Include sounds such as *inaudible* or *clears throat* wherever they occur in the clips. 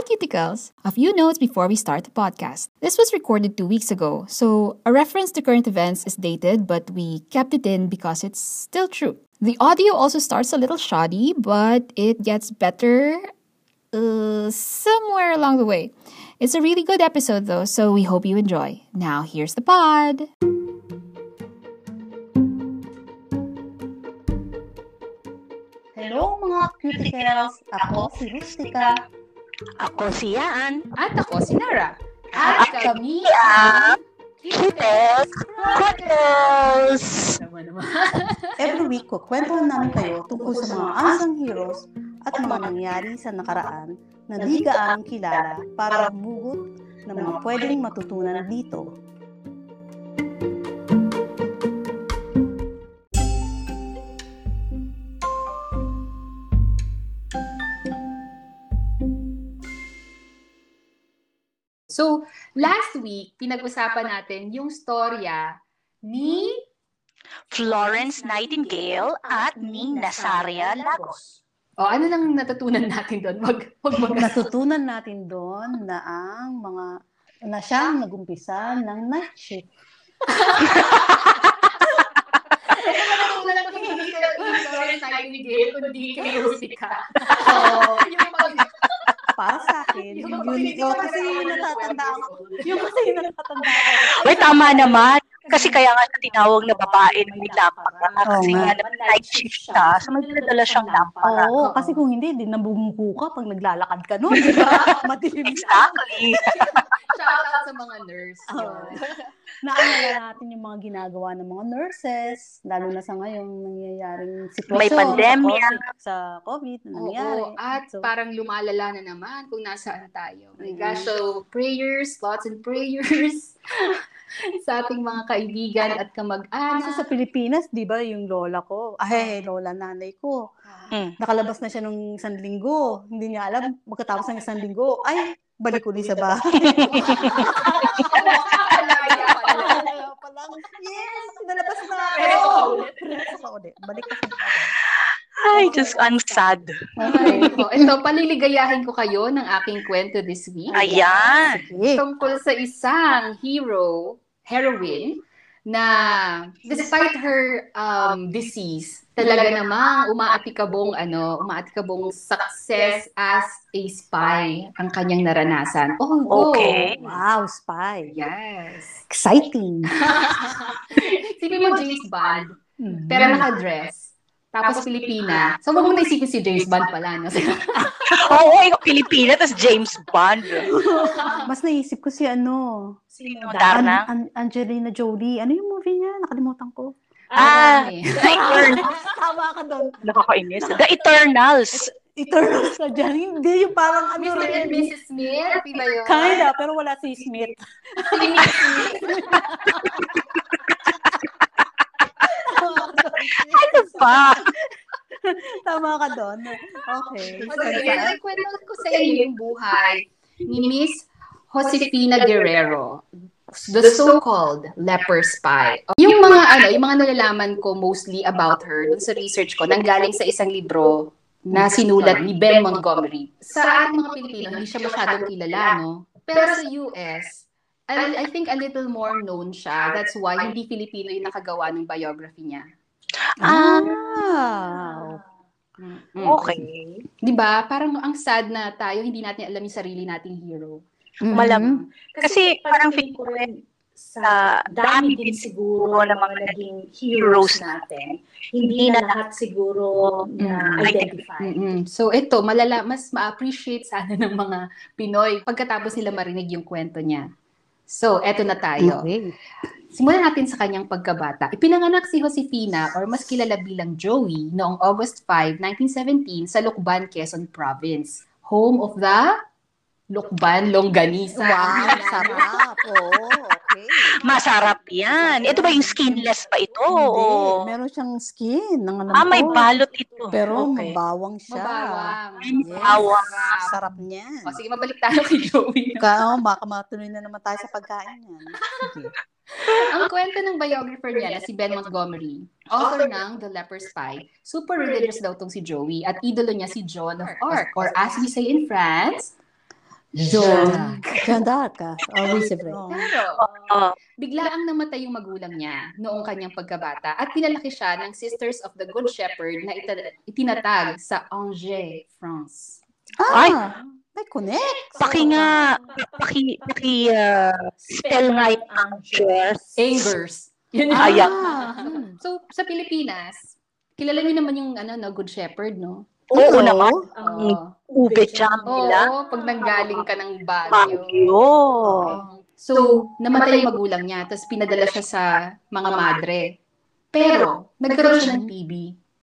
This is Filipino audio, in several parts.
Hi, Cuticles! A few notes before we start the podcast. This was recorded two weeks ago, so a reference to current events is dated, but we kept it in because it's still true. The audio also starts a little shoddy, but it gets better uh, somewhere along the way. It's a really good episode, though, so we hope you enjoy. Now, here's the pod. Hello mga cuticles! Ako si Rustica. Ako si Yan. At ako si Nara. At kami ang Kites Chronicles! Every week, kukwentuhan namin kayo tungkol sa mga unsung heroes at mga nangyari sa nakaraan na di gaanong kilala para bugot ng mga pwedeng matutunan dito. So, last week, pinag-usapan natin yung storya ni Florence Nightingale at ni Nazaria Lagos. O, ano lang natutunan natin doon? Wag, wag mag Natutunan natin doon na ang mga na siyang nagumpisa ng night shift. I-Florence Nightingale, kundi kay Rustica. So, *laughs* yung pag- Para sa akin, yung, yun, oh, kasi yung natatanda ko. Yung kasi yung natatanda ko. Uy, tama naman. Kasi kaya nga siya tinawag na babae na may lampara. Kasi Oo nga, night shift siya. So may dinadala siyang lampara. Oo, kasi kung hindi, di nabumuko ka pag naglalakad ka noon, di ba? *laughs* Madilim na. Exactly. *laughs* shout out sa mga nurse. Yun. *laughs* Naalala natin yung mga ginagawa ng mga nurses, lalo na sa ngayong nangyayaring sitwasyon. May pandemya. Sa COVID, sa COVID na nangyari. Oo, at So, parang lumalala na naman kung nasaan tayo. My Mhm. gosh, so prayers, thoughts and prayers *laughs* sa ating mga kaibigan at kasi kamag-anak. sa Pilipinas, di ba, yung lola ko, ay, lola nanay ko, Mm. nakalabas na siya nung isang linggo. Hindi niya alam, magkatapos ng isang linggo, ay, balik ulit sa bahay. *laughs* Kaya pa lang, yes, pinalabas na ako. Ka ulit. Balik ka sa bahay. Ay, just I'm sad. Okay. *laughs* So, ito, paliligayahin ko kayo ng aking kwento this week. Ayan. Tungkol sa isang hero, heroine, na despite her um, disease, talaga namang umaatikabong, ano, umaatikabong success as a spy ang kanyang naranasan. Oh, go! Okay. Wow, spy. Yes. Exciting. *laughs* Isipin mo James Bond, Mhm. pero naka-dress. Tapos Pilipina. So, wag mo na isipin si James Bond pala. No? *laughs* Oo, ikaw Pilipina, tas James Bond. *laughs* Mas naisip ko si ano, Sino, Darna? An- Angelina Jolie. Ano yung movie niya? Nakalimutan ko. Ah, Marami. The Eternals. *laughs* Tama ka doon. Nakakainis. The Eternals. Eternals na dyan. Hindi yung parang ano Mr. and. Mrs. Smith, di ba yun? Kinda, pero wala si Smith. Si Smith. Ba? *laughs* Tama ka doon. Okay. Okay, so, kwento ko sa inyo yung buhay ni Miss Josefina Guerrero, the so-called leper spy. Yung mga ano, yung mga nalalaman ko mostly about her dun sa research ko, nanggaling sa isang libro na sinulat ni Ben Montgomery. Sa ating mga Pilipino, hindi siya masyadong kilala, no? Pero sa US, I, I think a little more known siya. That's why hindi Filipino yung nakagawa ng biography niya. Ah. Mm. Okay. 'Di ba? Parang ang sad na tayo hindi natin alam yung sarili nating hero. Malam. Kasi parang feeling ko rin sa dami din siguro ng mga naging heroes natin, hindi na lahat siguro na identify. Mm-mm. So ito, malala mas ma-appreciate sana ng mga Pinoy pagkatapos nila marinig yung kwento niya. So, eto na tayo. Okay. Simulan natin sa kanyang pagkabata. Ipinanganak si Josefina or mas kilala bilang Joey noong August 5, 1917 sa Lukban, Quezon Province. Home of the Lukban Longganisa. Wow, sarap. Oo, okay. Masarap yan. Ito ba yung skinless pa ito? Hindi, meron siyang skin. Ng alam Ah, may balot ito. Pero okay. mabawang siya. Mabawang. Yes. Mabawang. Sarap niyan. O, sige, mabalik tayo kay Joey. Ka, oh, baka matuloy na naman tayo sa pagkain yan. Sige. *laughs* *laughs* Ang kwento ng biographer niya na si Ben Montgomery, author ng The Leper Spy, super religious daw tong si Joey at idolo niya si Joan of Arc or as we say in France, ah. Oh, oui, c'est vrai. Oh. Pero, Oo. biglaang namatay yung magulang niya noong kanyang pagkabata at pinalaki siya ng Sisters of the Good Shepherd na itinatag sa Angers, France. Ay! May connect. Paki nga, paki, paki, uh, spell nga yung Angers. Angers. Yun Ah, yeah. Hmm. So, sa Pilipinas, kilala niyo naman yung ano, no, Good Shepherd, no? Oo Hello? naman. Ang Oo. ube jam nila. Oo, pag nanggaling ka ng Baguio. Bagyo. So, namatay yung magulang niya, tapos pinadala siya sa mga madre. Pero, nagkaroon siya ng TB.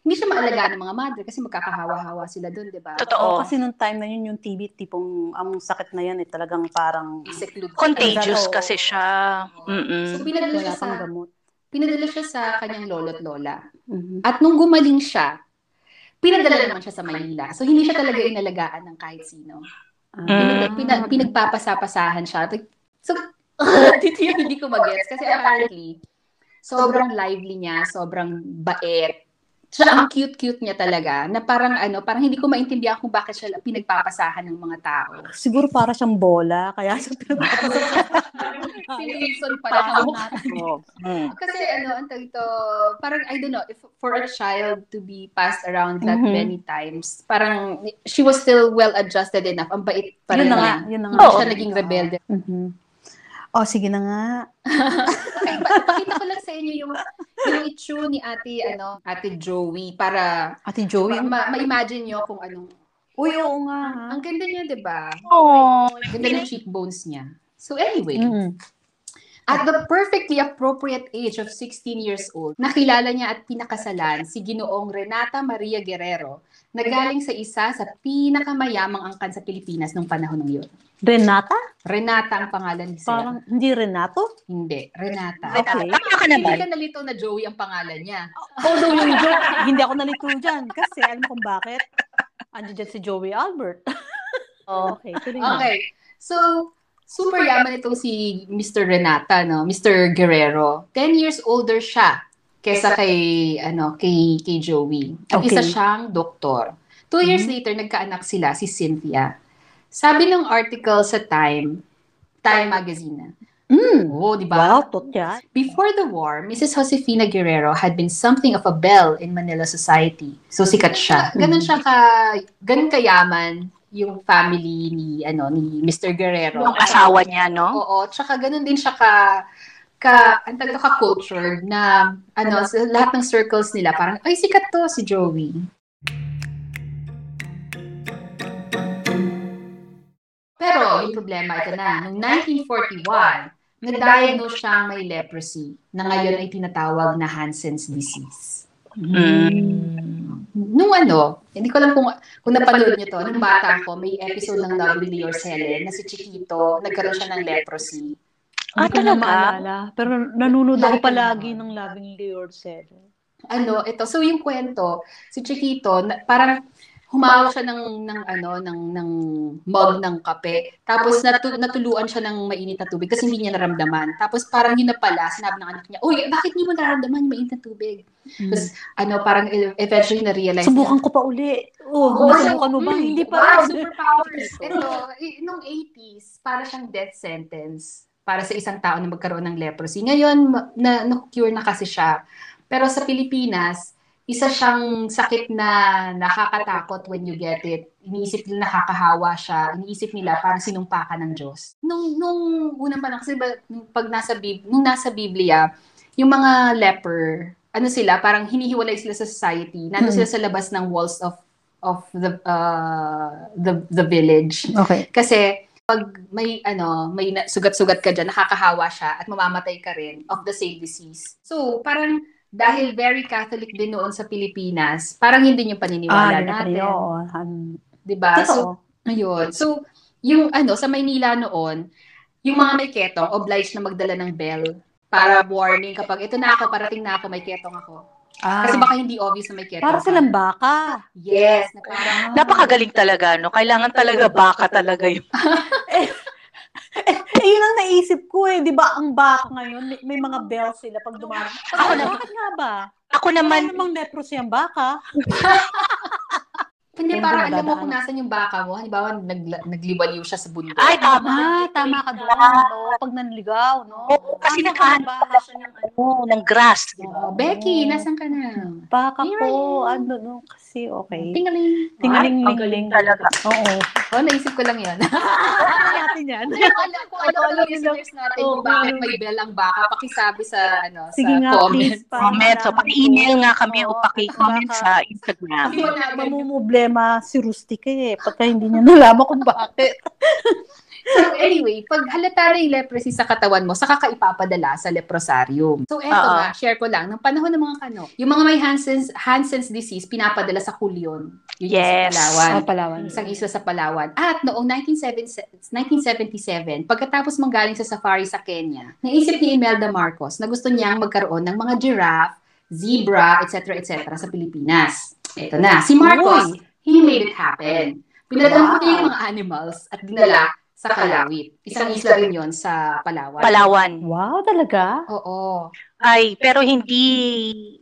Hindi siya maalagaan ng mga madre kasi magkakahawa-hawa sila doon, di ba? Oo, Totoo. kasi nung time na yun, yung TB, tipong, ang sakit na yan, eh, talagang parang Seclude. Contagious Oo. kasi siya. So, Mm-mm. pinadala wala siya sa, gamot. pinadala siya sa kanyang lolo't lola. Mhm. At nung gumaling siya, pinadala naman siya sa Manila. So, hindi siya talaga inalagaan ng kahit sino. Mm. Pinag, pina- pinagpapasapasahan siya. So, *laughs* dito yung hindi ko magets. Kasi apparently, sobrang lively niya, sobrang bait. Siya ang cute-cute niya talaga, na parang ano, parang hindi ko maintindihan kung bakit siya pinagpapasahan ng mga tao. Siguro para siyang bola, kaya siya *laughs* Si Wilson pala. Oo. Mm. Kasi ano, ang ito, parang, I don't know, if for a child to be passed around that Mhm. many times, parang she was still well-adjusted enough. Ang bait pa rin Yun na nga, yun na nga. Siya naging rebelde. Mhm. Oh, sige na nga. *laughs* Okay, pa- pakita ko lang sa inyo yung yung itsure ni Ate ano, Ate Joey para Ate Joey. ma- ma- ma-imagine niyo kung anong Uy, oo nga. ha? ang ganda niya, 'di ba? Oh, Ganda ng cheekbones niya. So anyway, Mhm. At the perfectly appropriate age of 16 years old, nakilala niya at pinakasalan si Ginoong Renata Maria Guerrero na galing sa isa sa pinakamayamang angkan sa Pilipinas nung panahon ng yun. Renata? Renata ang pangalan ni Sir. Parang, hindi Renato? Hindi, Renata. Okay. Tama ka Hindi naman. ka nalito na Joey ang pangalan niya. Although yung joke, hindi ako nalito dyan. Kasi alam mo kung bakit? Andiyan dyan si Joey Albert. Oh. *laughs* Okay, tuloy na. Okay. So, super yaman itong si Mr. Renata, no? Mr. Guerrero. 10 years older siya kesa kay, ano, kay, kay Joey. At Okay. isa siyang doktor. Two years later, nagkaanak sila, si Cynthia. Sabi ng article sa Time, Time Magazine. Mm. Oo, di ba? Wow, tot yan. Before the war, Mrs. Josefina Guerrero had been something of a belle in Manila society. So sikat siya. Ganun siya ka ganun kayaman yung family ni ano ni Mr. Guerrero. Yung asawa niya, no? Oo, tsaka ganun din siya ka ka ang doon, ka cultured na ano sa lahat ng circles nila parang ay sikat to si Joey. Pero yung problema ito na, noong 1941, na-diagnose siyang may leprosy na ngayon ay tinatawag na Hansen's disease. Mm. Nung ano, hindi ko alam kung, kung napanood niyo to, nung bata ko, may episode ng Love with Yours Helen na si Chiquito, nagkaroon siya ng leprosy. Ah, Hindi talaga? maalala. Pero nanonood ako Lagi ko palagi ng Loving Lord Seven. Ano, ito, so yung kwento, si Chiquito, na, parang humawak siya ng, ng, ano, ng, ng mug ng kape. Tapos natu, natuluan siya ng mainit na tubig kasi hindi niya naramdaman. Tapos parang yun na pala, sinabi ng anak niya, Uy, bakit hindi mo naramdaman yung mainit na tubig? Tapos ano, parang eventually na-realize Subukan ko pa uli. Oh, Oo, nasubukan mo ba? mm, Hindi pa Wow, superpowers. *laughs* Ito, nung 80s, para siyang death sentence para sa isang tao na magkaroon ng leprosy. Ngayon, na, na-cure na kasi siya. Pero sa Pilipinas, isa siyang sakit na nakakatakot when you get it. Iniisip nila nakakahawa siya. Iniisip nila parang sinumpa ka ng Diyos. Nung, nung unang panahon, kasi ba, nung pag nasa, Bib- nung nasa Biblia, yung mga leper, ano sila, parang hinihiwalay sila sa society. Nandun Mm. sila sa labas ng walls of of the uh, the the village. Okay. Kasi pag may ano, may sugat-sugat ka diyan, nakakahawa siya at mamamatay ka rin of the same disease. So, parang dahil very Catholic din noon sa Pilipinas, parang hindi yung paniniwala Ah, natin, yun. Um, 'di ba? So, ayun. So, yung ano sa Maynila noon, yung mga may ketong obliged na magdala ng bell para warning kapag ito na ako, parating na ako, may ketong ako. Ah, Kasi baka hindi obvious na may ketong. para silang baka. Yes, na parang Napakagaling talaga, no? Kailangan talaga baka talaga yung... *laughs* Eh, *laughs* yun ang naisip ko eh. Di ba ang baka ngayon, may, may mga bells sila pag dumaan. Ako na, bakit nga ba? Ako Naman, naman, namang leprosy ang baka. *laughs* Hindi, Yan para din, alam mo kung nasan yung baka mo. Halimbawa, nag, nagliwaliw siya sa bundok. Ay, tama. Ah, tama ka doon, no? Pag nanligaw, no? Oo, kasi Ang nakahanap siya ng, ano, ng grass, di ba? Oh, Becky, nasan ka na? Baka Here po, ano, no? Kasi, okay. Tingaling. Tingaling, Ay, ang galing talaga. Oo. Oh, naisip ko lang yan. *laughs* natin yan. Alam ko alam ko ano Alam alam nyo listeners natin kung bakit ano. may bell ang baka. Pakisabi sa ano Sige sa nga, comment. please. Comment. So, paki-email nga kami o paki-comment sa Instagram. Hindi mo Mamumblema si Rustic eh, pagka hindi niya nalaman kung bakit. *laughs* So anyway, pag halata na yung leprosy sa katawan mo, saka ka ipapadala sa leprosarium. So eto Oo. nga, share ko lang, ng panahon ng mga kano, yung mga may Hansen's, Hansen's disease, pinapadala sa Kulyon. Yun yung Yes. sa Palawan. Oh, Palawan. Isang isla sa Palawan. At noong 1977, 1977, pagkatapos manggaling sa safari sa Kenya, naisip ni Imelda Marcos na gusto niyang magkaroon ng mga giraffe, zebra, etc. etc. sa Pilipinas. Ito na, si Marcos, he made it happen. Pinadala Wow. niya yung mga animals at dinala sa Kalawit. Isang isla rin yon sa Palawan. Palawan. Wow, talaga? Oo. Ay, pero hindi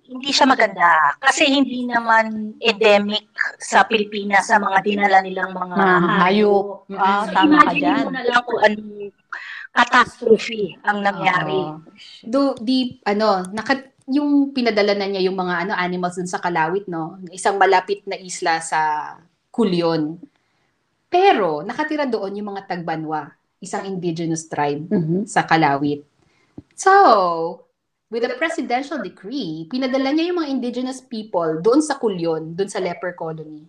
hindi siya maganda kasi hindi naman endemic sa Pilipinas sa mga dinala nilang mga hayop. Ah, So, tama ka imagine dyan. mo na lang kung anong catastrophe ang nangyari. Oo. Do, di, ano, naka, yung pinadala na niya yung mga ano animals dun sa Kalawit, no? Isang malapit na isla sa Kulyon. Pero, nakatira doon yung mga Tagbanwa, isang indigenous tribe Mhm. sa Kalawit. So, with a presidential decree, pinadala niya yung mga indigenous people doon sa Kulyon, doon sa leper colony.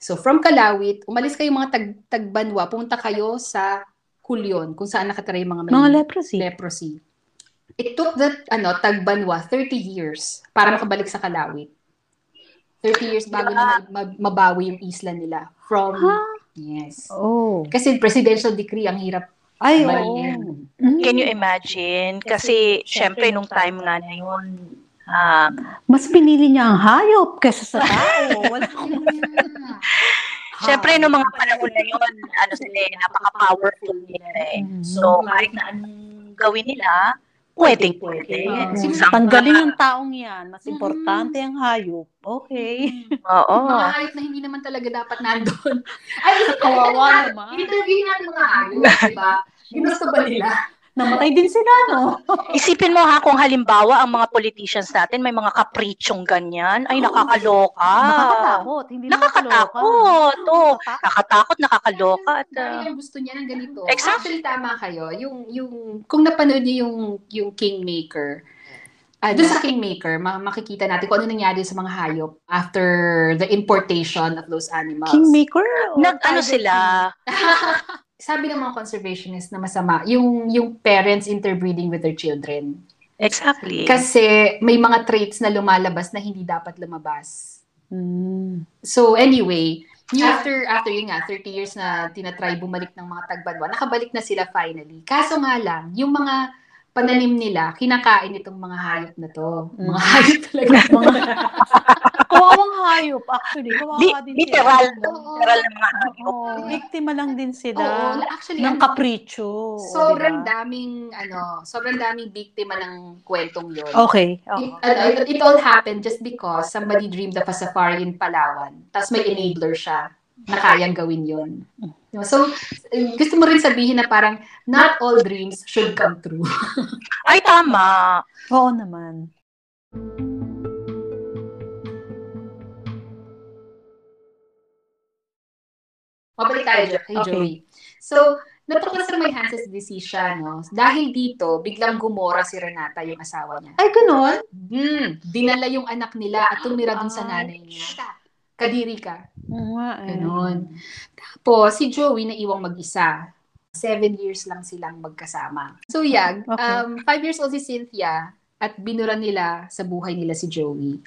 So, from Kalawit, umalis kayo mga tag Tagbanwa, pumunta kayo sa Kulyon, kung saan nakatira yung mga may Mga leprosy. leprosy. It took the ano, Tagbanwa 30 years para makabalik sa Kalawit. 30 years bago na ma- ma- mabawi yung isla nila from Ha? Yes. Oh. Kasi presidential decree ang hirap Ay, oo. Mm. Can you imagine? Kasi, syempre, nung time nga na yun, ah, Mas pinili niya ang hayop kaysa sa tao. *laughs* Wala akong *laughs* syempre, nung mga panahon na yun, ano sila, eh, napaka-powerful nila eh. Mhm. So, kahit na anong gawin nila, pwedeng pwede. So, Mm. Tanggalin ang taong yan. Mas importante ang hayop. Okay. Oo. Mga hayop na hindi naman talaga dapat nandun. *laughs* Ay, Kawawa *laughs* naman. Interview natin mga hayop, di ba? Ginusto ba nila? Namatay din sila, no? *laughs* Isipin mo ha, kung halimbawa ang mga politicians natin may mga kaprichong ganyan, ay nakakaloka. Nakakatakot. Hindi Nakakatakot. Oo. Nakakatakot, nakakaloka. At, Dahil uh, yung gusto niya ng ganito. Exactly. Actually, tama kayo. Yung, yung, kung napanood niyo yung, yung Kingmaker, Ah, doon sa Kingmaker, ma- makikita natin kung ano nangyari sa mga hayop after the importation of those animals. Kingmaker? o nag, ano Tiger sila, *laughs* Sabi ng mga conservationists na masama, yung, yung parents interbreeding with their children. exactly. Kasi may mga traits na lumalabas na hindi dapat lumabas. Mm. So anyway, after after yun nga 30 years na tinatry bumalik ng mga tagbanwa, nakabalik na sila finally. Kaso nga lang, yung mga pananim nila, kinakain itong mga hayop na to. Mm. Mga hayop talaga. *laughs* Mga kawawang hayop, actually. Kawawa Li- din literal, sila. literal na mga hayop. Biktima lang din sila Oo, actually, ng ano, kapritsyo. sobrang diba? daming ano, sobrang daming biktima ng kwentong 'yon. Okay. It, oo. ano, it, it all happened just because somebody dreamed of a safari in Palawan. Tapos may enabler siya na kayang gawin yun. No, So, gusto mo rin sabihin na parang not all dreams should come true. *laughs* Ay, tama. Oo naman. Mabalik tayo kay Okay. Joey. So, natuklasan sa may Hansen's disease siya, no? Dahil dito, biglang gumora si Renata, yung asawa niya. Ay, ganun? Hmm, dinala yung anak nila at tumira dun sa nanay niya. Kadiri ka. Oo nga eh. Ganon. Tapos, si Joey na iwang mag-isa. Seven years lang silang magkasama. So, Yag, Okay. um, five years old si Cynthia at binura nila sa buhay nila si Joey.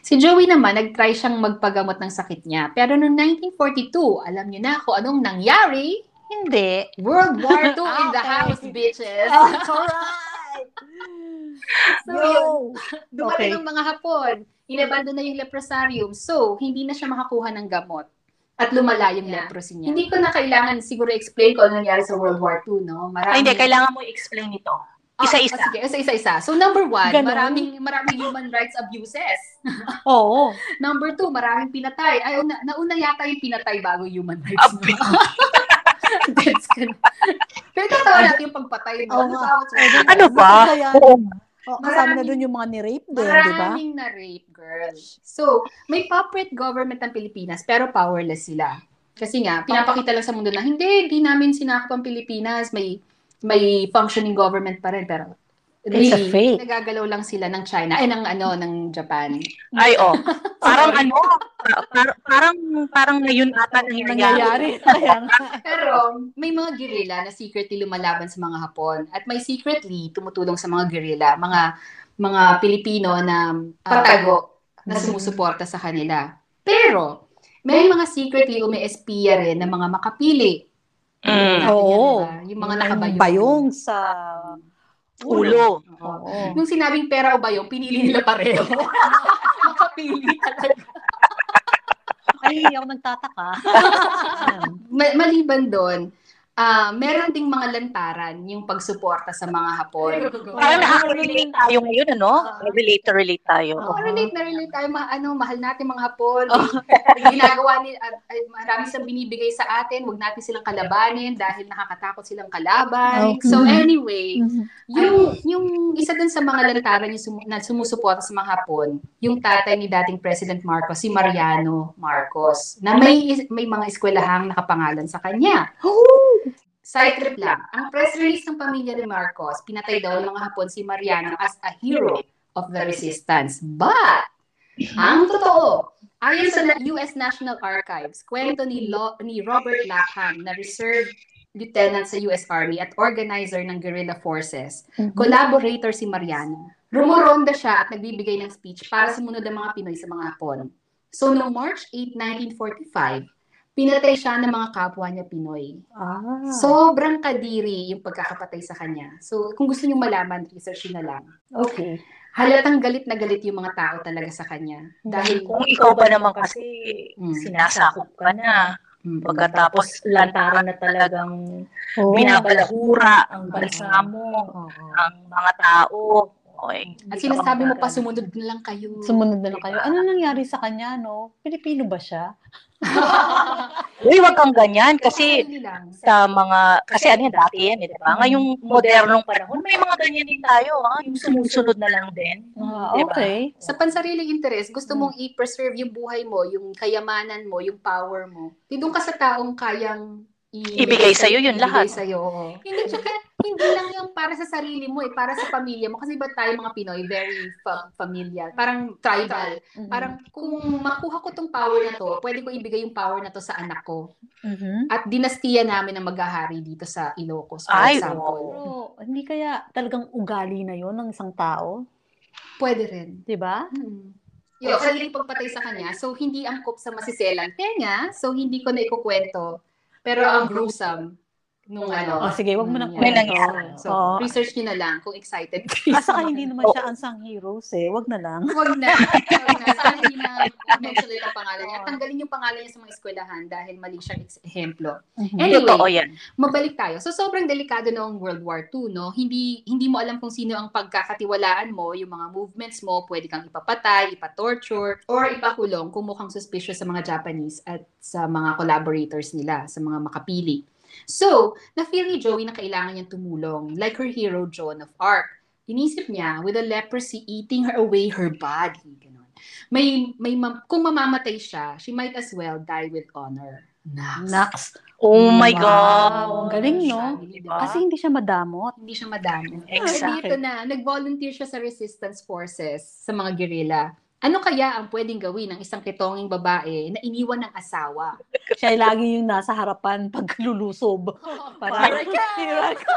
Si Joey naman, nag-try siyang magpagamot ng sakit niya. Pero noong 1942, alam niyo na kung anong nangyari. Hindi. World War II in the *laughs* Okay. house, bitches. *laughs* alright. So, yun. Yo. Dumating Okay. ang mga Hapon. Inabando na yung leprosarium. So, hindi na siya makakuha ng gamot. At lumala yung leprosy niya. Hindi ko na kailangan siguro explain kung ano nangyari sa World War II, no? Marami. Ay, hindi, kailangan mo i-explain ito. Ah, Isa-isa. ah, sige, isa-isa. So number one, Ganon. maraming maraming human rights abuses. *laughs* Oo. Number two, maraming pinatay. Ay, una, nauna yata yung pinatay bago human rights. Ka na. *laughs* Pero tatawa natin yung pagpatay. Tatawa sa- Ano ba? Kaya, Oo. Oh, kasama na dun yung mga ni-rape din, di ba? Maraming na-rape, girl. So, may puppet government ang Pilipinas, pero powerless sila. Kasi nga, pinapakita lang sa mundo na, hindi, hindi namin sinakop ang Pilipinas. May, may functioning government pa rin, pero It's a really, fake. nagagalaw lang sila ng China, eh, ng, ano, ng Japan. Ay, oh. *laughs* Parang ano, par- parang parang ngayon ata nangyayari. *laughs* Pero may mga guerrilla na secretly lumalaban sa mga Hapon at may secretly tumutulong sa mga guerrilla, mga mga Pilipino na uh, patago na sumusuporta sa kanila. Pero may mga secretly umeespiya rin ng mga makapili. Mm. Oo. diba? Yung mga nakabayong. Bayong sa Ulo. Oo. Nung sinabing pera o bayong, pinili nila pareho. *laughs* makapili talaga. Ay, hindi ako nagtataka. Ma- maliban doon, ah meron ding mga lantaran yung pagsuporta sa mga Hapon. Parang nakaka-relate tayo ngayon, ano? Relate to relate tayo. Oh, relate na relate tayo, ma- ano, mahal natin mga hapon. Ginagawa ni, ay, marami silang binibigay sa atin, wag natin silang kalabanin dahil nakakatakot silang kalaban. Okay. So anyway, Mhm. yung yung isa dun sa mga lantaran yung sum- na sumusuporta sa mga hapon, yung tatay ni dating President Marcos, si Mariano Marcos, na may may mga eskwelahang nakapangalan sa kanya. Side trip lang. Ang press release ng pamilya ni Marcos, pinatay daw ng mga Hapon si Mariano as a hero of the resistance. But, ang totoo, ayon sa US National Archives, kwento ni, Lo- ni Robert Lapham na reserve lieutenant sa US Army at organizer ng guerrilla forces, collaborator si Mariano. Rumoronda siya at nagbibigay ng speech para sumunod ang mga Pinoy sa mga Hapon. So, noong March 8, 1945, pinatay siya ng mga kapwa niya Pinoy. Ah. Sobrang kadiri yung pagkakapatay sa kanya. So, kung gusto niyo malaman, research na lang. okay. Halatang galit na galit yung mga tao talaga sa kanya. Dahil, Kung ikaw ba naman kasi Mm. sinasakop ka na, Mm. pagkatapos lantaran na talagang Oo. binabalahura ang bansa mo, Oo. ang mga tao. Okay. At sinasabi mo pa, sumunod na lang kayo. Sumunod na lang kayo. Ano nangyari sa kanya, no? Pilipino ba siya? *laughs* Uy, wag kang ganyan kasi sa mga, kasi ano yan, dati yan, eh, di ba? Ngayong modernong panahon, may mga ganyan din tayo, ha? Yung sumusunod na lang din. Ah, Diba? okay. Sa pansariling interes, gusto mong i-preserve yung buhay mo, yung kayamanan mo, yung power mo. Di doon ka sa taong kayang i- Ibigay sa'yo yun ibigay lahat. sa'yo. oo. Hindi, tsaka, hindi lang yung para sa sarili mo eh, para sa pamilya mo. Kasi ba tayo mga Pinoy, very fa- familial. Parang tribal. Mhm. Parang kung makuha ko tong power na to, pwede ko ibigay yung power na to sa anak ko. Mhm. At dinastiya namin ang maghahari dito sa Ilocos, for Ay, example. Pero, hindi kaya talagang ugali na yon ng isang tao? Pwede rin. Di ba? Hmm. Yung sariling pagpatay sa kanya, so hindi angkop sa masiselang tenga, so hindi ko na ikukwento. Pero ang gruesome nung ano. Oh, sige, wag mo na nangyari. May nangyari. So, Oo. research nyo na lang kung excited kayo. Ah, saka hindi naman siya unsung heroes eh. Wag na lang. Huwag na. *laughs* Huwag na. Sana hindi na mention ulit ang pangalan niya. Tanggalin yung pangalan niya sa mga eskwelahan dahil mali siyang ehemplo. Mhm. Anyway, Totoo yan. mabalik tayo. So sobrang delikado noong World War II, no? Hindi hindi mo alam kung sino ang pagkakatiwalaan mo, yung mga movements mo, pwede kang ipapatay, ipatorture, or ipakulong kung mukhang suspicious sa mga Japanese at sa mga collaborators nila, sa mga makapili. So, na-feel ni Joey na kailangan niyang tumulong, like her hero Joan of Arc. Inisip niya, with a leprosy eating her away her body. Ganun. May, may, kung mamamatay siya, she might as well die with honor. Nax. Nax. Oh my Wow. God. Ang galing, no? Diba? Kasi hindi siya madamot. hindi siya madami. Exactly. Dito na, nag-volunteer siya sa resistance forces, sa mga guerrilla. Ano kaya ang pwedeng gawin ng isang kitonging babae na iniwan ng asawa? *laughs* Siya ay lagi yung nasa harapan pag lulusob. Para, Here I go.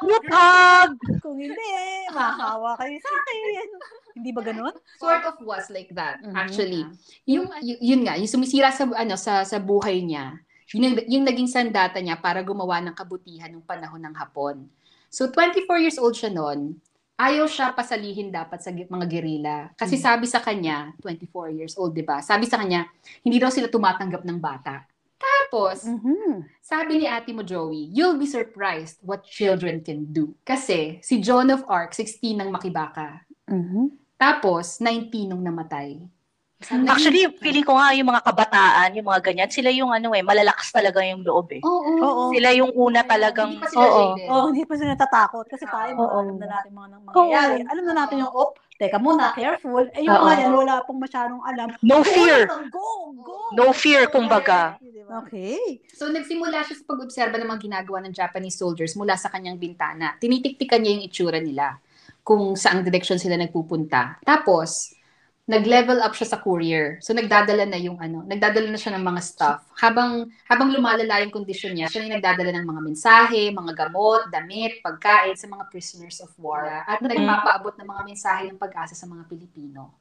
Lutag! Kung hindi, makahawa kayo sa akin. Hindi ba ganun? Sort of was like that, Mhm. actually. Yung, y- yun nga, yung sumisira sa, ano, sa, sa buhay niya, yun, yung- yung naging sandata niya para gumawa ng kabutihan ng panahon ng Hapon. So, 24 years old siya noon. Ayaw siya pasalihin dapat sa mga gerila. Kasi sabi sa kanya, 24 years old, di ba? Sabi sa kanya, hindi daw sila tumatanggap ng bata. Tapos, Mhm. sabi ni ate mo, Joey, you'll be surprised what children can do. Kasi si Joan of Arc, 16 nang makibaka. Mhm. Tapos, 19 nung namatay. Sabi- Actually, feeling ko nga yung mga kabataan, yung mga ganyan, sila yung ano eh, malalakas talaga yung loob eh. Oo. Oo. Sila yung una talagang, Hindi pa sila oo. jaded. Oh, hindi pa sila natatakot kasi tayo, Oo. alam na natin mga nang mangyayari. Alam na natin yung, oh, teka muna, careful. Eh, yung Oo. mga yan, wala pong masyadong alam. No fear. Go, go! No fear, kumbaga. Okay. So, nagsimula siya sa pag-obserba ng mga ginagawa ng Japanese soldiers mula sa kanyang bintana. Tinitiktikan niya yung itsura nila kung saang direksyon sila nagpupunta. Tapos, nag-level up siya sa courier. So, nagdadala na yung ano, nagdadala na siya ng mga stuff. Habang, habang lumalala yung kondisyon niya, siya yung nagdadala ng mga mensahe, mga gamot, damit, pagkain sa mga prisoners of war. At nagpapaabot ng mga mensahe ng pag-asa sa mga Pilipino.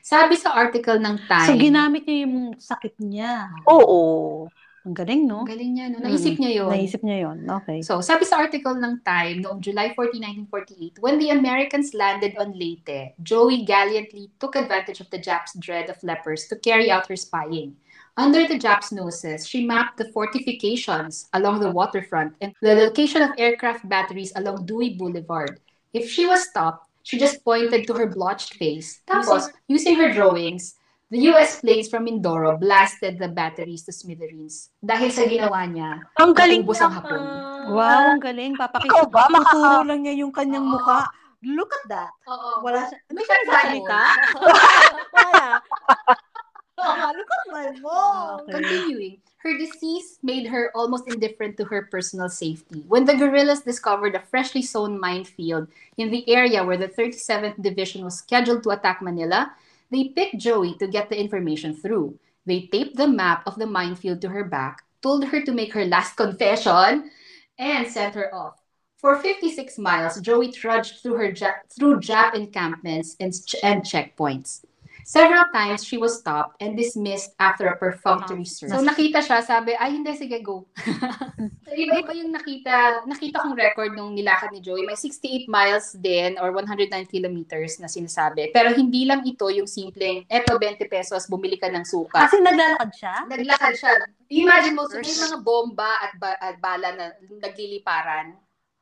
Sabi sa article ng Time, So, ginamit niya yung sakit niya. Oo. Ang galing, no? ang galing niya, no? Naisip niya yun. Naisip niya yun. Okay. So, sabi sa article ng Time noong July 14, 1948, when the Americans landed on Leyte, Joey gallantly took advantage of the Japs' dread of lepers to carry out her spying. Under the Japs' noses, she mapped the fortifications along the waterfront and the location of aircraft batteries along Dewey Boulevard. If she was stopped, she just pointed to her blotched face. Tapos, using her drawings, the US planes from Mindoro blasted the batteries to smithereens. Dahil sa ginawa niya, Ang galing Naubos ang hapon. Wow, ang galing. Papakita. Ba? Tuturo lang niya yung kanyang Oo. mukha. Look at that. Oo. Wala siya. Ano May siya nagsasalita? Wala. Oh, look at my mom. Continuing, her disease made her almost indifferent to her personal safety. When the guerrillas discovered a freshly sown minefield in the area where the 37th Division was scheduled to attack Manila, they picked Joey to get the information through. They taped the map of the minefield to her back, told her to make her last *laughs* confession, and sent her off. For 56 miles, Joey trudged through her ja- through Jap encampments and, ch- and checkpoints. Several times she was stopped and dismissed after a perfunctory search. So nakita siya, sabi, ay hindi, sige, go. *laughs* so, iba-iba yung nakita, nakita kong record nung nilakad ni Joey. May 68 miles din or 109 kilometers na sinasabi. Pero hindi lang ito yung simpleng, eto 20 pesos, bumili ka ng suka. Kasi naglalakad siya? Naglakad siya. Imagine mo, so may mga bomba at, ba- at bala na nagliliparan.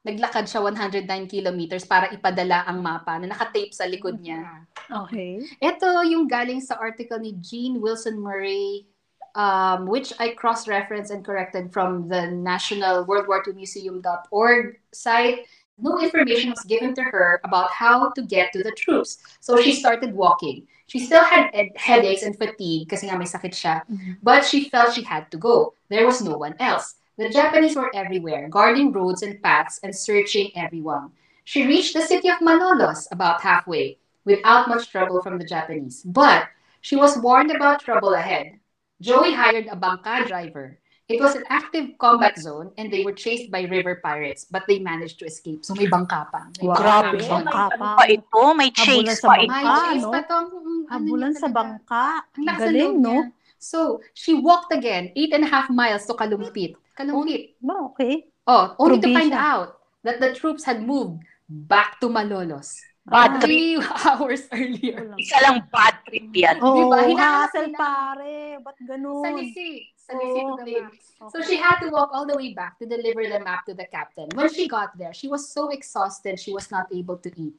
Naglakad siya 109 kilometers para ipadala ang mapa na nakatape sa likod niya. Okay. Ito yung galing sa article ni Jean Wilson Murray, um, which I cross-referenced and corrected from the National World War II Museum.org site. No information was given to her about how to get to the troops. So she started walking. She still had ed- headaches and fatigue kasi nga may sakit siya. But she felt she had to go. There was no one else. The Japanese were everywhere, guarding roads and paths and searching everyone. She reached the city of Manolos about halfway without much trouble from the Japanese. But she was warned about trouble ahead. Joey hired a bangka driver. It was an active combat zone and they were chased by river pirates, but they managed to escape. So may bangka pa. May Wow. Grabe. bangka Bangka pa. Pa. ito? May Habulan chase sa pa. May chase no? pa to. Ang- ang- ano Habulan sa bangka. Ang Galing, no? niya. So, she walked again, eight and a half miles to Kalumpit. Kalumpit. Ba, okay. Oh, only to find out that the troops had moved back to Malolos. Bad ah. trip. Three hours earlier. Isa lang bad trip yan. Oo, Diba? Hassle pare. Ba't ganun? Sa Lisi. Sa Lisi Oo. to the map. So she had to walk all the way back to deliver the map to the captain. When she got there, she was so exhausted she was not able to eat.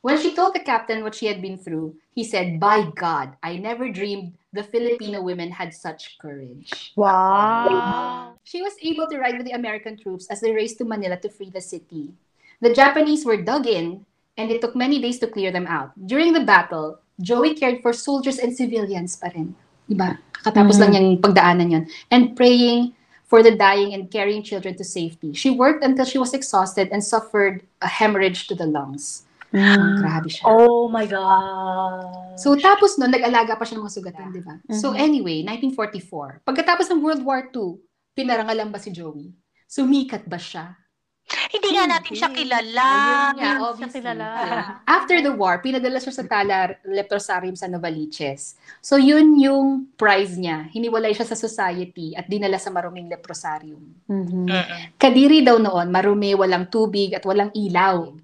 When she told the captain what she had been through, he said, By God, I never dreamed the Filipino women had such courage. Wow. She was able to ride with the American troops as they raced to Manila to free the city. The Japanese were dug in, and it took many days to clear them out. During the battle, Joey cared for soldiers and civilians pa rin. Diba? Katapos Mhm. lang niyang pagdaanan yun. And praying for the dying and carrying children to safety. She worked until she was exhausted and suffered a hemorrhage to the lungs. Mm. Grabe siya. Oh my God. So, tapos nun, nag-alaga pa siya ng mga sugatan, di ba? So, Mhm. anyway, 1944. Pagkatapos ng World War II, pinarangalan ba si Joey? Sumikat ba siya? Hindi nga natin siya kilala. Ayun nga, siya kilala. Yeah. After the war, pinadala siya sa Tala Leprosarium sa Novaliches. So, yun yung prize niya. Hiniwalay siya sa society at dinala sa maruming leprosarium. Mhm. Mm-mm. Kadiri daw noon, marumi, walang tubig at walang ilaw.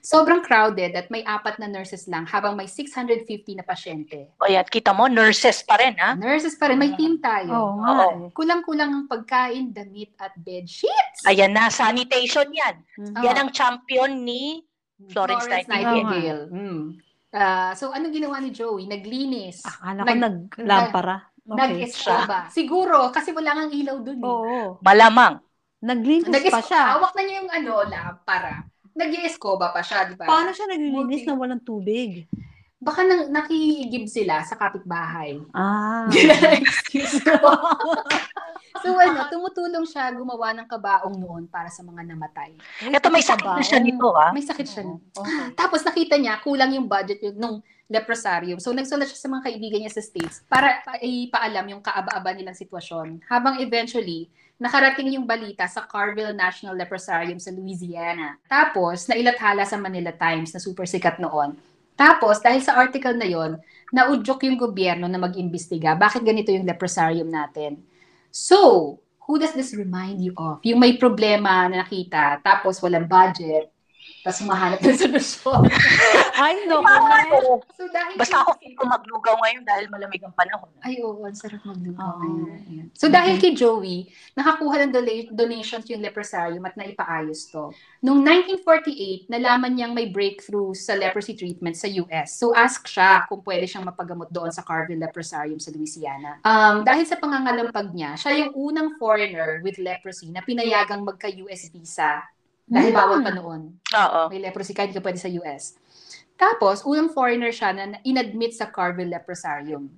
Sobrang crowded at may apat na nurses lang habang may 650 na pasyente. O yan, kita mo, nurses pa rin, ha? Nurses pa rin, may team tayo. Oo nga Oo. eh. Kulang-kulang ang pagkain, damit at bed sheets. Ayan na, sanitation yan. Mhm. Yan ang champion ni Florence Nightingale. Mm. Ah, so, anong ginawa ni Joey? Naglinis. Akala ko Nag- naglampara. Okay. Nag-escoba. Siguro, kasi wala kang ilaw dun. eh. Oo. Malamang. Naglinis Nag pa siya. Hawak na niya yung ano, lampara. Nag-escoba pa siya, di ba? Paano siya naglilinis Buti. na walang tubig? Baka nang, nakikigib sila sa kapitbahay. Ah. *laughs* Excuse ko. *laughs* so ano, tumutulong siya gumawa ng kabaong noon para sa mga namatay. Ito may sakit na siya nito, ha? May sakit siya. no? Okay. Tapos nakita niya, kulang yung budget yung, nung leprosarium. So nagsulat siya sa mga kaibigan niya sa States para pa- ipaalam yung kaaba-aba nilang sitwasyon. Habang eventually, nakarating yung balita sa Carville National Leprosarium sa Louisiana. Tapos, nailathala sa Manila Times na super sikat noon. Tapos, dahil sa article na yon, naudyok yung gobyerno na mag-imbestiga. Bakit ganito yung leprosarium natin? So, who does this remind you of? Yung may problema na nakita, tapos walang budget, tapos humahanap ng solusyon. *laughs* Ay, no. So, dahil Basta ako ko maglugaw ngayon dahil malamig ang panahon. Ay, oo, ang sarap magluto. Oo. Ayan, ayan. So, dahil kay Joey, nakakuha ng dola- donations yung leprosarium at naipaayos to. Noong 1948, nalaman niyang may breakthrough sa leprosy treatment sa US. So, ask siya kung pwede siyang mapagamot doon sa Carville Leprosarium sa Louisiana. Um, dahil sa pangangalampag niya, siya yung unang foreigner with leprosy na pinayagang magka-US visa. Dahil Hmm. bawal pa noon Oo. may leprosy kahit ka pwede sa US. Tapos, unang foreigner siya na inadmit sa Carville Leprosarium.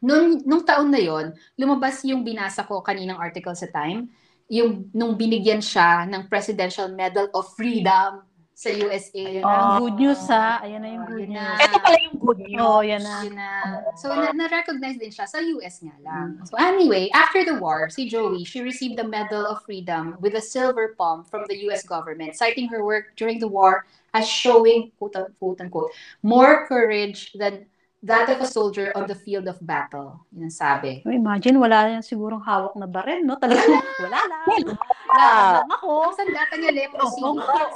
Nung, nung taon na yon, lumabas yung binasa ko kaninang article sa Time, yung nung binigyan siya ng Presidential Medal of Freedom sa USA. Yun na. Ang good news ha. Ayan na yung good Yun na. news. Ito pala yung good news. Oo, yan na. Yun na. So, na- na-recognize din siya sa US nga lang. So, anyway, after the war, si Joey, she received the Medal of Freedom with a silver palm from the US government, citing her work during the war as showing, quote, quote unquote, more courage than that of a soldier on the field of battle. Yun ang sabi. Imagine, wala yan sigurong hawak na baril, no? Talagang wala lang. Wala lang ako. Ang sandata niya leprosy.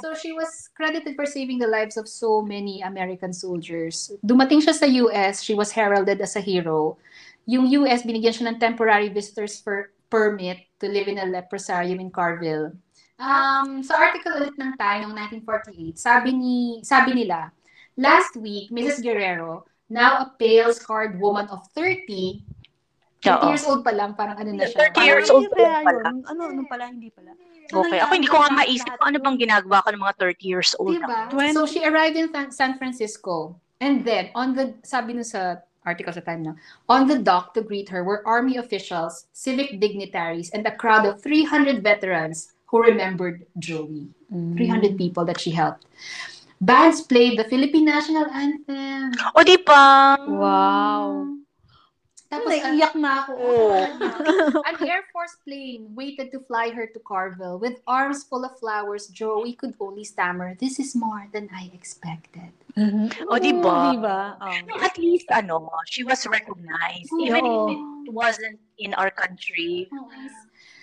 So she was credited for saving the lives of so many American soldiers. Dumating siya sa US, she was heralded as a hero. Yung US, binigyan siya ng temporary visitors for permit to live in a leprosarium in Carville. Um, sa article ulit ng Time noong 1948, sabi ni sabi nila, last week, Mrs. Guerrero, now a pale, scarred woman of 30, 30 Oo. years old pa lang, parang ano na siya. 30 years Parang old pala. yun. Ano, ano pala, hindi pala. Okay. Ako hindi ko nga maisip kung ano bang ginagawa ko ng mga 30 years old. Diba? Twenty- So she arrived in San- San Francisco. And then, on the, sabi nun sa article sa time na, on the dock to greet her were army officials, civic dignitaries, and a crowd of 300 veterans who remembered Joey. Mm. 300 people that she helped. Bands played the Philippine National Anthem. O di ba? Wow. Tapos, Naiiyak na ako. Oo. Oh. An Air Force plane waited to fly her to Carville. With arms full of flowers, Joey could only stammer, This is more than I expected. O, di ba? Mm-hmm. Di ba? Oh. No, At least, ano, she was recognized. Even Oo. if it wasn't in our country.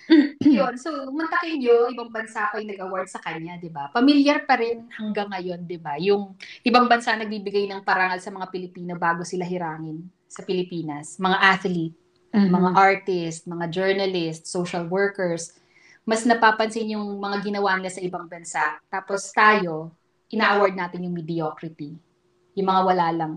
*clears throat* Yun, so mantakin nyo, ibang bansa pa yung nag-award sa kanya, di ba? Pamilyar pa rin hanggang ngayon, di ba? Yung ibang bansa nagbibigay ng parangal sa mga Pilipino bago sila hirangin sa Pilipinas. Mga athlete, Mm-hmm. mga artist, mga journalist, social workers. Mas napapansin yung mga ginawa nila sa ibang bansa. Tapos tayo, ina-award natin yung mediocrity. Yung mga wala lang.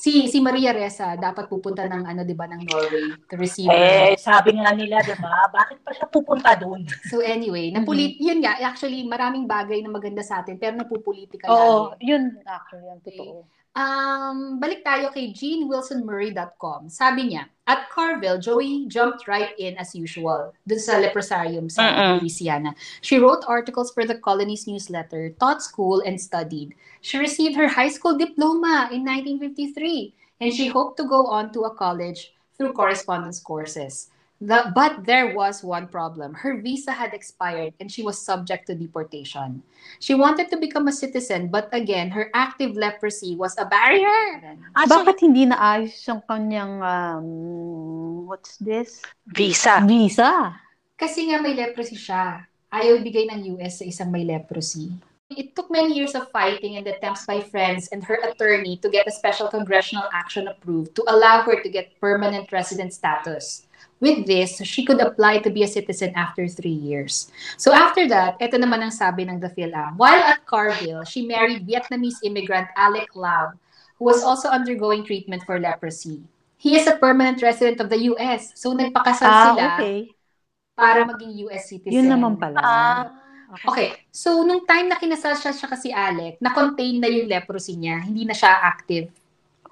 Si si Maria Ressa dapat pupunta ng ano 'di ba ng Norway to receive Eh, sabi nga nila, di ba? Bakit pa siya pupunta doon? *laughs* So anyway, napulit, yun nga, actually, maraming bagay na maganda sa atin, pero napupolitika Oo, lagi. yun actually ang totoo. Um, balik tayo kay jeanwilsonmurray.com. Sabi niya, at Carville, Joey jumped right in as usual dun sa leprosarium sa Mm-mm. Louisiana. She wrote articles for the Colony's newsletter, taught school, and studied. She received her high school diploma in 1953, and she hoped to go on to a college through correspondence courses. The, but there was one problem. Her visa had expired and she was subject to deportation. She wanted to become a citizen, but again, her active leprosy was a barrier. Ah, so, Bakit hindi naayos yung kanyang, um, what's this? visa. Visa. Kasi nga may leprosy siya. Ayaw ibigay ng US sa isang may leprosy. It took many years of fighting and attempts by friends and her attorney to get a special congressional action approved to allow her to get permanent resident status. With this, she could apply to be a citizen after three years. So after that, ito naman ang sabi ng The Philam. While at Carville, she married Vietnamese immigrant Alec Lau, who was also undergoing treatment for leprosy. He is a permanent resident of the US. So nagpakasal Ah, sila okay. para maging US citizen. Yun naman pala. Ah, Okay, so nung time na kinasal siya siya kasi Alec, na-contain na yung leprosy niya, hindi na siya active.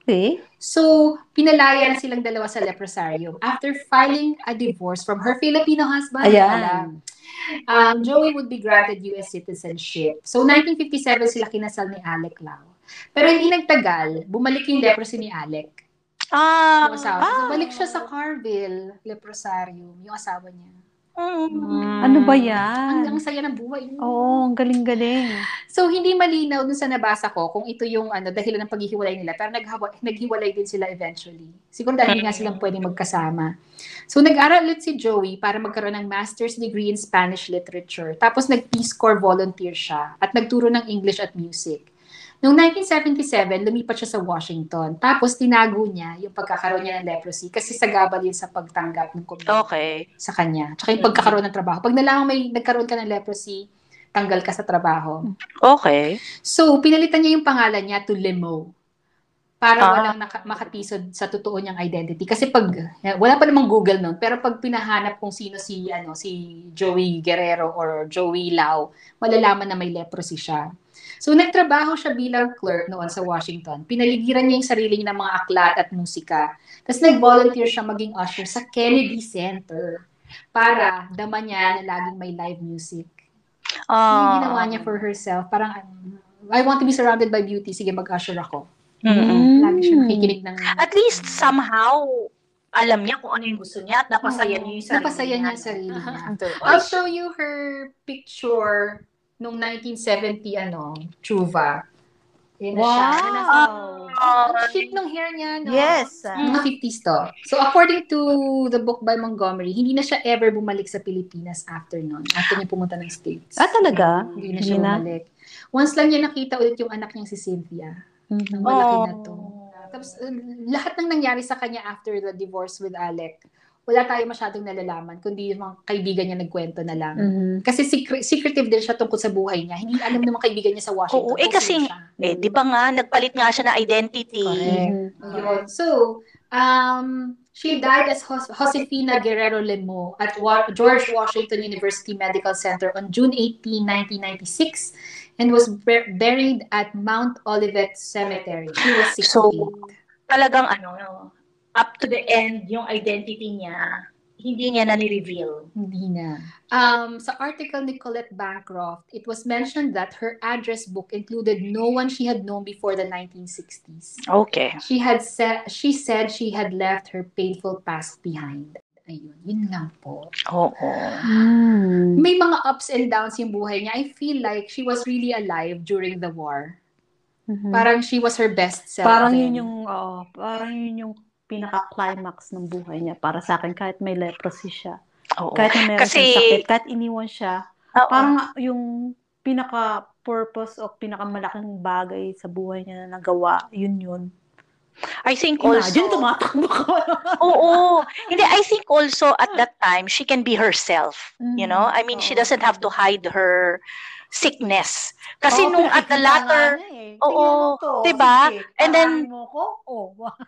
Okay. So, pinalaya na silang dalawa sa leprosarium after filing a divorce from her Filipino husband. Ayan. Um, Joey would be granted US citizenship. So, 1957 sila kinasal ni Alec Lau. Pero hindi nagtagal, bumalik yung leprosy ni Alec. ah, Yung asawa. Ah. So, balik siya sa Carville, leprosarium, yung asawa niya. Mm. Ano ba Ang, yan? ang saya ng buhay. Oo, ang galing-galing. So, hindi malinaw dun sa nabasa ko kung ito yung ano, dahilan ng paghihiwalay nila. Pero naghawa, naghiwalay din sila eventually. Siguro dahil nga silang pwedeng magkasama. So, nag-aral ulit si Joey para magkaroon ng master's degree in Spanish literature. Tapos nag-Peace Corps volunteer siya at nagturo ng English at music. Noong 1977, lumipat siya sa Washington. Tapos tinago niya yung pagkakaroon niya ng leprosy kasi sagabal yun sa pagtanggap ng community Okay. sa kanya. Tsaka yung pagkakaroon ng trabaho. Pag nalaman may nagkaroon ka ng leprosy, tanggal ka sa trabaho. Okay. So, pinalitan niya yung pangalan niya to Lemo. Para Ah. walang naka- makatisod sa totoo niyang identity. Kasi pag, wala pa namang Google noon, pero pag pinahanap kung sino si, ano, si Joey Guerrero or Joey Lau, malalaman na may leprosy siya. So, nagtrabaho siya bilang clerk noon sa Washington. Pinaligiran niya yung sarili niya ng mga aklat at musika. Tapos nag-volunteer siya maging usher sa Kennedy Center para dama niya na laging may live music. Yung Ah. ginawa niya for herself, parang, um, I want to be surrounded by beauty, sige mag-usher ako. Mm-mm. Lagi siya nakikinig ng... At least somehow alam niya kung ano yung gusto niya at napasaya niya yung sarili Napasaya niya niya. yung sarili *laughs* niya. I'll show you her picture nung 1970, ano, na siya. Yan na siya. Ah, Ang cute nung hair niya, no? Yes. Mga 50s to. So, according to the book by Montgomery, hindi na siya ever bumalik sa Pilipinas after nun. After niya pumunta ng States. Ah, talaga? Hindi na siya bumalik. Once lang niya nakita ulit yung anak niyang si Cynthia. Mhm. Nang malaki na Oh. to. Tapos, uh, lahat ng nangyari sa kanya after the divorce with Alec, wala tayo masyadong nalalaman, kundi yung mga kaibigan niya nagkwento na lang. Mhm. Kasi secret, secretive din siya tungkol sa buhay niya. Hindi alam ng mga kaibigan niya sa Washington. Oo, eh, kasi- siya. Eh, di ba nga, nagpalit nga siya ng identity. Correct. Mhm. Yun. So, um, she died as Jos- Josefina Guerrero Lemo at Wa- George Washington University Medical Center on June 18, 1996 and was bur- buried at Mount Olivet Cemetery. She was 68. So, Talagang ano, up to the end, yung identity niya, hindi niya na ni-reveal. Hindi na. Um, sa article ni Colette Bancroft, it was mentioned that her address book included no one she had known before the 1960s. Okay. She had said she said she had left her painful past behind. Ayun, yun lang po. Oo. Mm. May mga ups and downs yung buhay niya. I feel like she was really alive during the war. Mhm. Parang she was her best self. Parang then. yun yung, oo, parang yun yung pinaka-climax ng buhay niya para sa akin kahit may leprosy siya. Oo. Kahit na meron Kasi- siyang sakit, kahit iniwan siya, Oo. parang yung pinaka-purpose o pinakamalaking bagay sa buhay niya na nagawa, yun yun. I think also... Imagine, tumatakbo ka. Oo. Hindi, I think also at that time, she can be herself. You know? I mean, she Oo. doesn't have to hide her sickness. Kasi Oo, nung at the latter, eh. Oo, to, diba? sige, And then- parahin mo ko? Oh,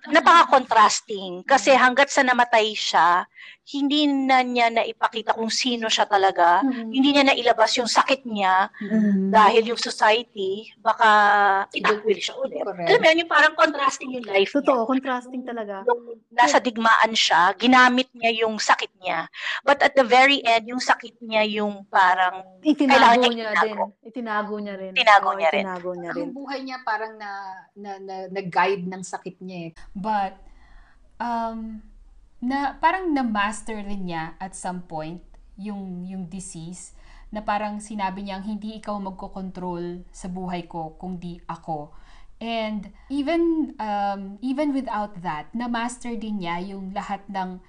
napaka-contrasting. Kasi hanggat sa namatay siya, hindi na niya naipakita kung sino siya talaga. Hindi niya nailabas yung sakit niya Mhm. dahil yung society, baka itakwil siya ulit. Correct. Alam mo yun, yung parang contrasting yung life niya. Totoo, contrasting talaga. Nung nasa digmaan siya, ginamit niya yung sakit niya. But at the very end, yung sakit niya yung parang Itinago Kailangan niya niya itinago. din. Itinago niya rin. Itinago Oo, niya rin. Itinago niya rin. Ang buhay niya parang na, na, na, na-guide ng sakit niya eh. But, um, na, parang na-master rin niya at some point yung, yung disease na parang sinabi niyang hindi ikaw magkocontrol sa buhay ko kundi ako. And even um, even without that, na-master din niya yung lahat ng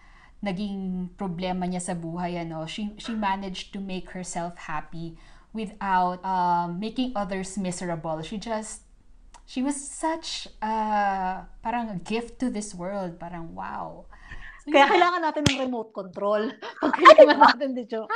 naging problema niya sa buhay ano. She she managed to make herself happy without um, making others miserable. She just she was such a parang a gift to this world. Parang wow. So, Kaya yun. kailangan natin ng remote control. *laughs* Pag kailangan natin dito. *laughs*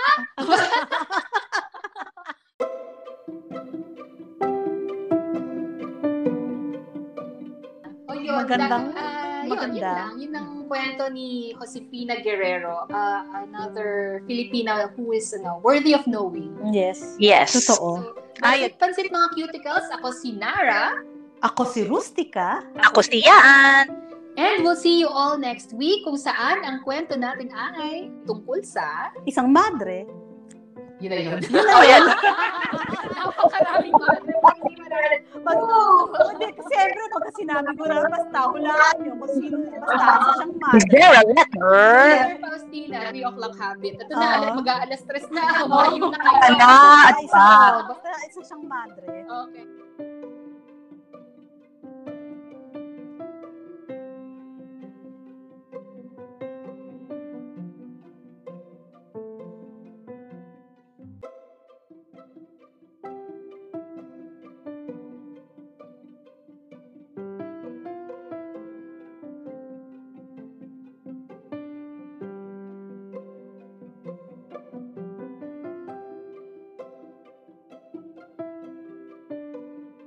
O yun, Magandang- da- ah, yun, maganda. Yun, lang. Yun ang kwento ni Josefina Guerrero, ah, another Filipina who is ano, worthy of knowing. Yes. Yes. Totoo. Ay, Pansit, pansit mga cuticles, ako si Nara. Ako si Rustica. Ako si Yaan. And we'll see you all next week kung saan ang kwento natin ay tungkol sa... Isang madre. Yun na yun. Oh, yan. Napakaraming mga Pag, hindi, kasi siyempre, pagka sinabi ko na, basta, hulaan nyo kung sino, basta, isa siyang Is madre. there a letter? Sir Faustina, 3 o'clock habit. Ito na, alas mag-aalas stress na. Na Basta, isa, pa. oh, basta, isa siyang madre. Okay.